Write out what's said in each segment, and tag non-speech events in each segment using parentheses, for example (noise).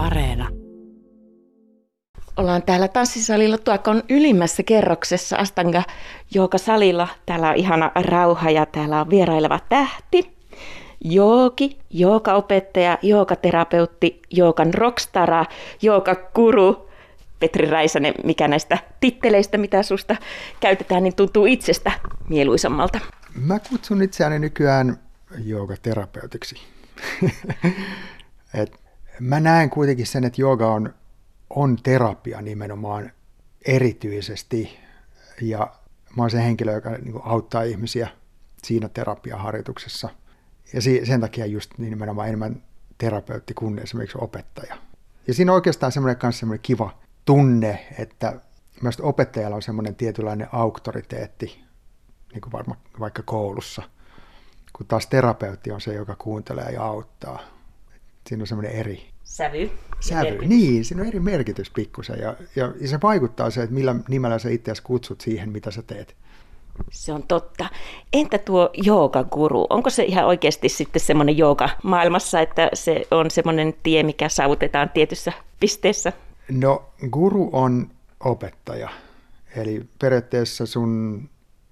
Areena. Ollaan täällä tanssisalilla Tuakon ylimmässä kerroksessa Astanga Jooga salilla. Täällä on ihana rauha ja täällä on vieraileva tähti. Jooki, joogaopettaja, joogaterapeutti, joogan rockstara, joogakuru. Petri Räisänen, mikä näistä titteleistä, mitä susta käytetään, niin tuntuu itsestä mieluisammalta? Mä kutsun itseäni nykyään joogaterapeutiksi. (laughs) Et mä näen kuitenkin sen, että jooga on, on terapia nimenomaan erityisesti. Ja mä oon se henkilö, joka niin auttaa ihmisiä siinä terapiaharjoituksessa. Ja sen takia just nimenomaan enemmän terapeutti kuin esimerkiksi opettaja. Ja siinä on oikeastaan semmoinen, kanssa semmoinen kiva tunne, että myös opettajalla on semmoinen tietynlainen auktoriteetti, niin kuin varma, vaikka koulussa, kun taas terapeutti on se, joka kuuntelee ja auttaa. Siinä on semmoinen eri sävy. Sävy, niin, siinä on eri merkitys pikkusen ja, ja, ja se vaikuttaa se, että millä nimellä sä itseäsi kutsut siihen, mitä sä teet. Se on totta. Entä tuo joogaguru? Onko se ihan oikeasti sitten semmoinen jooga maailmassa, että se on semmoinen tie, mikä saavutetaan tietyssä pisteessä? No, guru on opettaja. Eli periaatteessa sun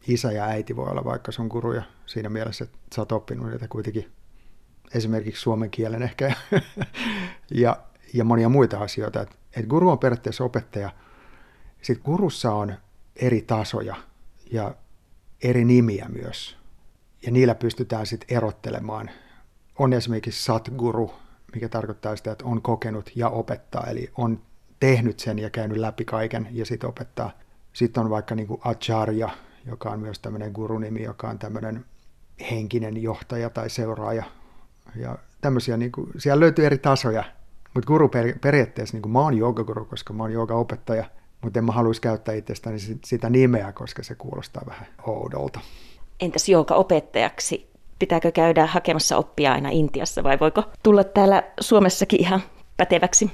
isä ja äiti voi olla vaikka sun guruja siinä mielessä, että sä oot oppinut niitä kuitenkin esimerkiksi suomen kielen ehkä (laughs) ja, ja monia muita asioita. Et, et guru on periaatteessa opettaja. Sitten gurussa on eri tasoja ja eri nimiä myös. Ja niillä pystytään sitten erottelemaan. On esimerkiksi satguru, mikä tarkoittaa sitä, että on kokenut ja opettaa, eli on tehnyt sen ja käynyt läpi kaiken ja sitten opettaa. Sitten on vaikka niin acharya, joka on myös tämmöinen gurunimi, joka on tämmöinen henkinen johtaja tai seuraaja. Ja tämmöisiä, niin kuin, siellä löytyy eri tasoja, mutta guru periaatteessa, niin kuin mä oon joogaguru, koska mä oon joogaopettaja, mutta en mä haluaisi käyttää itsestäni sitä nimeä, koska se kuulostaa vähän oudolta. Entäs joogaopettajaksi? Pitääkö käydä hakemassa oppia aina Intiassa vai voiko tulla täällä Suomessakin ihan päteväksi?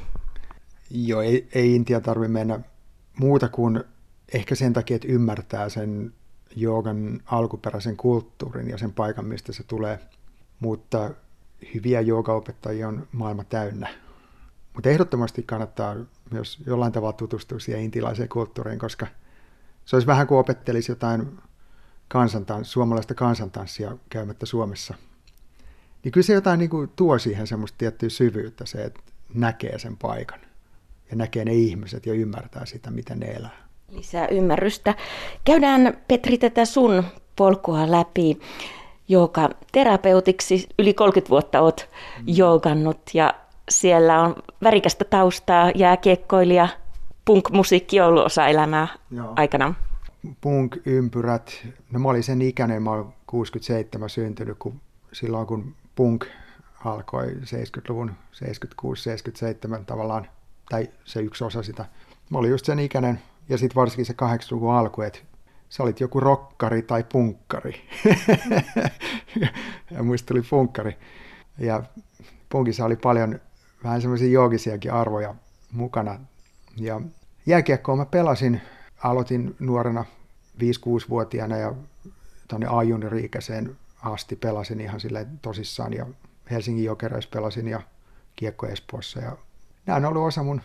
Joo, ei, ei Intia tarvitse mennä muuta kuin ehkä sen takia, että ymmärtää sen joogan alkuperäisen kulttuurin ja sen paikan, mistä se tulee. Mutta hyviä joogaopettajia on maailma täynnä. Mutta ehdottomasti kannattaa myös jollain tavalla tutustua siihen intialaiseen kulttuuriin, koska se olisi vähän kuin opettelisi jotain kansantans, suomalaista kansantanssia käymättä Suomessa. Niin kyllä se jotain niin kuin tuo siihen semmoista tiettyä syvyyttä, se, että näkee sen paikan ja näkee ne ihmiset ja ymmärtää sitä, miten ne elää. Lisää ymmärrystä. Käydään Petri tätä sun polkua läpi. Joka terapeutiksi yli 30 vuotta oot mm. joogannut ja siellä on värikästä taustaa, jääkiekkoilija, punk-musiikki on ollut osa elämää Joo. aikana. Punk-ympyrät, no mä olin sen ikäinen, mä olin 67 syntynyt, kun silloin kun punk alkoi 70-luvun, 76-77 tavallaan, tai se yksi osa sitä. Mä olin just sen ikäinen, ja sitten varsinkin se 80-luvun alku, että sä olit joku rokkari tai punkkari. (laughs) ja muista tuli punkkari. Ja punkissa oli paljon vähän semmoisia joogisiakin arvoja mukana. Ja jääkiekkoa mä pelasin, aloitin nuorena 5-6-vuotiaana ja tuonne A-junioriikäiseen asti pelasin ihan sille tosissaan ja Helsingin Jokereissa pelasin ja Kiekko Espoossa ja nämä on ollut osa mun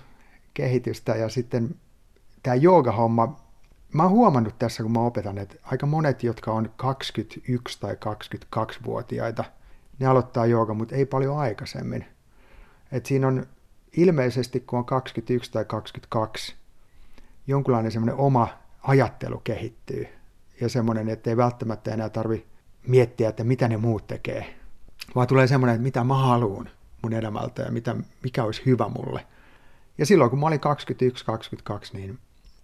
kehitystä ja sitten tämä joogahomma, mä oon huomannut tässä, kun mä opetan, että aika monet, jotka on 21 tai 22-vuotiaita, ne aloittaa jooga, mutta ei paljon aikaisemmin. Et siinä on ilmeisesti, kun on 21 tai 22, jonkunlainen semmoinen oma ajattelu kehittyy. Ja semmoinen, että ei välttämättä enää tarvi miettiä, että mitä ne muut tekee. Vaan tulee semmoinen, että mitä mä haluan mun elämältä ja mitä, mikä olisi hyvä mulle. Ja silloin, kun mä olin 21-22, niin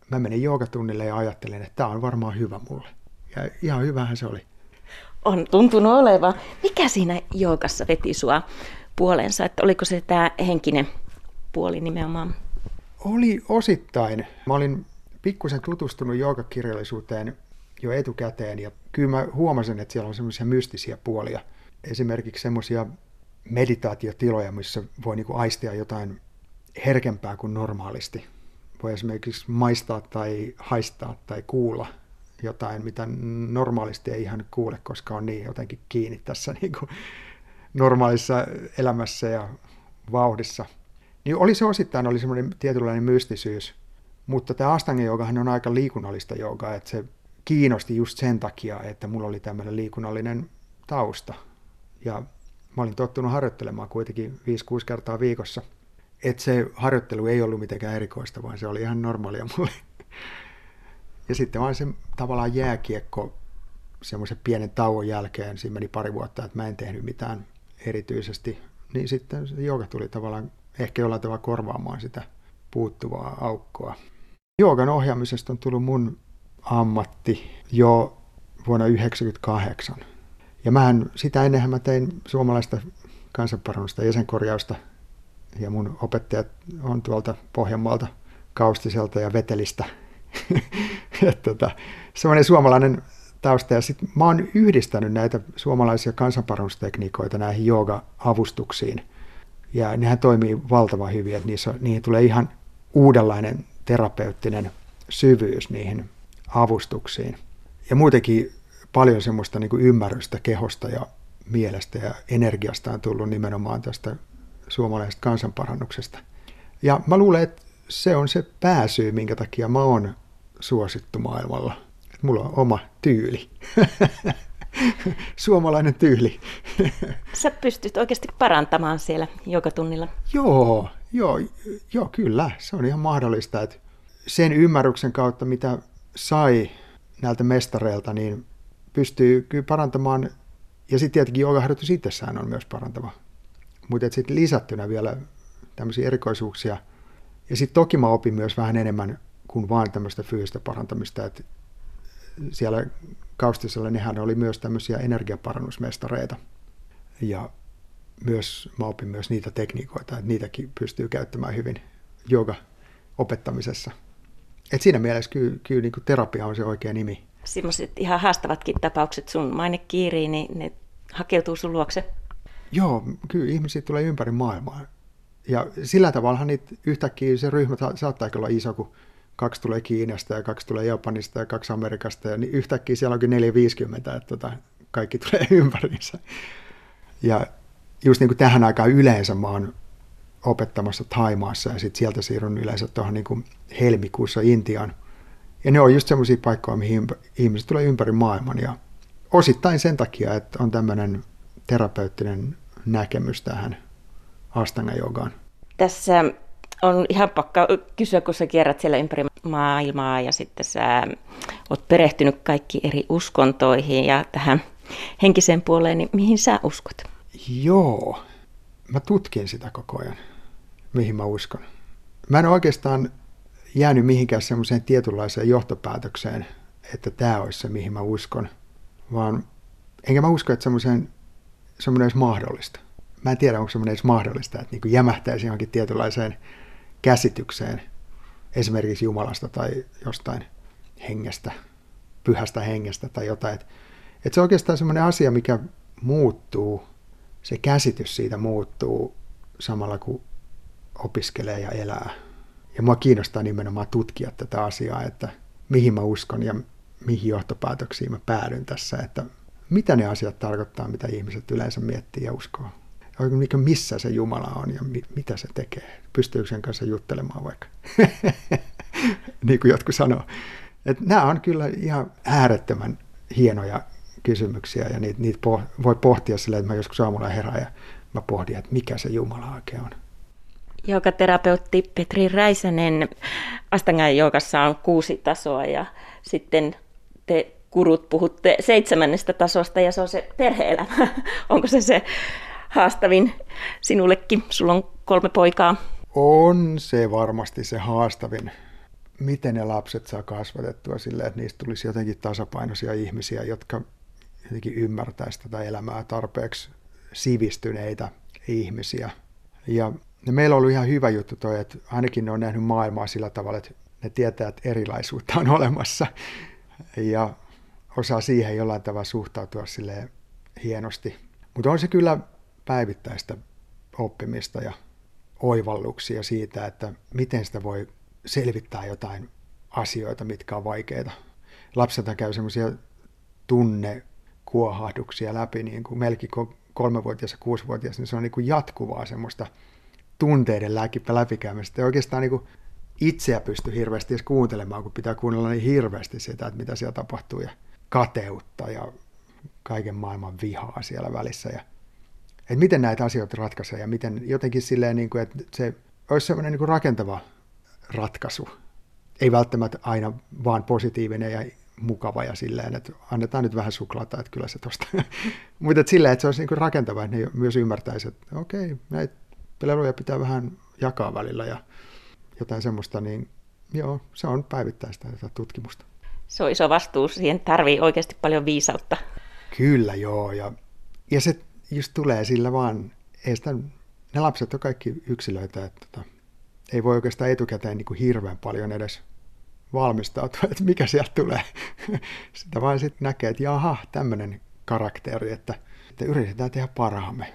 mä menin joogatunnille ja ajattelin, että tämä on varmaan hyvä mulle. Ja ihan hyvähän se oli. On tuntunut oleva. Mikä siinä joogassa veti sua puolensa? Että oliko se tämä henkinen puoli nimenomaan? Oli osittain. Mä olin pikkusen tutustunut joogakirjallisuuteen jo etukäteen ja kyllä mä huomasin, että siellä on semmoisia mystisiä puolia. Esimerkiksi semmoisia meditaatiotiloja, missä voi niinku aistia jotain herkempää kuin normaalisti voi esimerkiksi maistaa tai haistaa tai kuulla jotain, mitä normaalisti ei ihan kuule, koska on niin jotenkin kiinni tässä (laughs) niin kuin normaalissa elämässä ja vauhdissa. Niin oli se osittain oli semmoinen tietynlainen mystisyys, mutta tämä joogahan on aika liikunnallista joogaa, että se kiinnosti just sen takia, että mulla oli tämmöinen liikunnallinen tausta. Ja mä olin tottunut harjoittelemaan kuitenkin 5-6 kertaa viikossa. Että se harjoittelu ei ollut mitenkään erikoista, vaan se oli ihan normaalia mulle. Ja sitten vaan se tavallaan jääkiekko semmoisen pienen tauon jälkeen, siinä meni pari vuotta, että mä en tehnyt mitään erityisesti, niin sitten se jooga tuli tavallaan ehkä jollain tavalla korvaamaan sitä puuttuvaa aukkoa. Joogan ohjaamisesta on tullut mun ammatti jo vuonna 1998. Ja mähän sitä ennenhän mä tein suomalaista kansanparannusta jäsenkorjausta ja mun opettajat on tuolta Pohjanmaalta Kaustiselta ja Vetelistä. (laughs) tota, semmoinen suomalainen tausta. Ja sitten mä oon yhdistänyt näitä suomalaisia kansanparannustekniikoita näihin jooga-avustuksiin. Ja nehän toimii valtavan hyvin, että niissä, niihin tulee ihan uudenlainen terapeuttinen syvyys niihin avustuksiin. Ja muutenkin paljon semmoista niin ymmärrystä kehosta ja mielestä ja energiasta on tullut nimenomaan tästä suomalaisesta kansanparannuksesta. Ja mä luulen, että se on se pääsyy, minkä takia mä oon suosittu maailmalla. Että mulla on oma tyyli. (laughs) Suomalainen tyyli. (laughs) Sä pystyt oikeasti parantamaan siellä joka tunnilla. Joo, joo, joo, kyllä. Se on ihan mahdollista. Että sen ymmärryksen kautta, mitä sai näiltä mestareilta, niin pystyy kyllä parantamaan. Ja sitten tietenkin joogaharjoitus itsessään on myös parantava. Mutta sitten lisättynä vielä tämmöisiä erikoisuuksia. Ja sitten toki mä opin myös vähän enemmän kuin vain tämmöistä fyysistä parantamista. Että siellä Kaustisella nehän oli myös tämmöisiä energiaparannusmestareita. Ja myös, mä opin myös niitä tekniikoita, että niitäkin pystyy käyttämään hyvin yoga opettamisessa. Et siinä mielessä kyllä, kyllä niin terapia on se oikea nimi. Sellaiset ihan haastavatkin tapaukset sun maine kiiriin, niin ne hakeutuu sun luokse? Joo, kyllä ihmisiä tulee ympäri maailmaa. Ja sillä tavallahan niitä yhtäkkiä se ryhmä saattaa olla iso, kun kaksi tulee Kiinasta ja kaksi tulee Japanista ja kaksi Amerikasta, ja niin yhtäkkiä siellä onkin 450, että tota, kaikki (laughs) tulee ympäriinsä. Ja just niin kuin tähän aikaan yleensä mä oon opettamassa Taimaassa ja sitten sieltä siirryn yleensä tuohon niin helmikuussa Intiaan. Ja ne on just semmoisia paikkoja, mihin ihmiset tulee ympäri maailman ja osittain sen takia, että on tämmöinen terapeuttinen näkemys tähän astanga-jogaan. Tässä on ihan pakka kysyä, kun sä kierrät siellä ympäri maailmaa ja sitten sä oot perehtynyt kaikki eri uskontoihin ja tähän henkiseen puoleen, niin mihin sä uskot? Joo, mä tutkin sitä koko ajan, mihin mä uskon. Mä en oikeastaan jäänyt mihinkään semmoiseen tietynlaiseen johtopäätökseen, että tämä olisi se, mihin mä uskon, vaan enkä mä usko, että semmoiseen, semmoinen olisi mahdollista. Mä en tiedä, onko semmoinen edes mahdollista, että niin jämähtäisi johonkin tietynlaiseen käsitykseen esimerkiksi Jumalasta tai jostain hengestä, pyhästä hengestä tai jotain. Että et se on oikeastaan semmoinen asia, mikä muuttuu, se käsitys siitä muuttuu samalla kun opiskelee ja elää. Ja mua kiinnostaa nimenomaan tutkia tätä asiaa, että mihin mä uskon ja mihin johtopäätöksiin mä päädyn tässä, että mitä ne asiat tarkoittaa, mitä ihmiset yleensä miettii ja uskoo mikä missä se Jumala on ja mi, mitä se tekee. Pystyykö sen kanssa juttelemaan vaikka, (laughs) niin kuin jotkut sanoo. Et nämä on kyllä ihan äärettömän hienoja kysymyksiä ja niitä, niitä poh, voi pohtia sillä, että mä joskus aamulla herään ja mä pohdin, että mikä se Jumala oikein on. terapeutti Petri Räisänen, Astangan joogassa on kuusi tasoa ja sitten te kurut puhutte seitsemännestä tasosta ja se on se perheelämä. (laughs) Onko se se haastavin sinullekin? Sulla on kolme poikaa. On se varmasti se haastavin. Miten ne lapset saa kasvatettua silleen, että niistä tulisi jotenkin tasapainoisia ihmisiä, jotka jotenkin ymmärtäisivät tätä elämää tarpeeksi sivistyneitä ihmisiä. Ja meillä on ollut ihan hyvä juttu toi, että ainakin ne on nähnyt maailmaa sillä tavalla, että ne tietää, että erilaisuutta on olemassa ja osaa siihen jollain tavalla suhtautua sille hienosti. Mutta on se kyllä päivittäistä oppimista ja oivalluksia siitä, että miten sitä voi selvittää jotain asioita, mitkä on vaikeita. Lapselta käy semmoisia tunnekuohahduksia läpi, niin kuin melkein kolmevuotias ja kuusivuotias, niin se on niin kuin jatkuvaa semmoista tunteiden läpikäymistä. Ja oikeastaan niin kuin itseä pysty hirveästi edes kuuntelemaan, kun pitää kuunnella niin hirveästi sitä, että mitä siellä tapahtuu ja kateutta ja kaiken maailman vihaa siellä välissä. Ja, että miten näitä asioita ratkaisee ja miten jotenkin silleen, niin kuin, että se olisi sellainen niin kuin rakentava ratkaisu. Ei välttämättä aina vaan positiivinen ja mukava ja silleen, että annetaan nyt vähän suklaata, että kyllä se tosta. (laughs) Mutta silleen, että se olisi niin rakentava, että ne myös ymmärtäisi, että okei, näitä peleluja pitää vähän jakaa välillä ja jotain semmoista, niin joo, se on päivittäistä tätä tutkimusta. Se on iso vastuu, siihen tarvii oikeasti paljon viisautta. Kyllä joo, ja, ja se just tulee sillä vaan, ei sitä, ne lapset on kaikki yksilöitä, että tota, ei voi oikeastaan etukäteen niin kuin hirveän paljon edes valmistautua, että mikä sieltä tulee. Sitä vain sitten näkee, että jaha, tämmöinen karakteri, että, että yritetään tehdä parhaamme.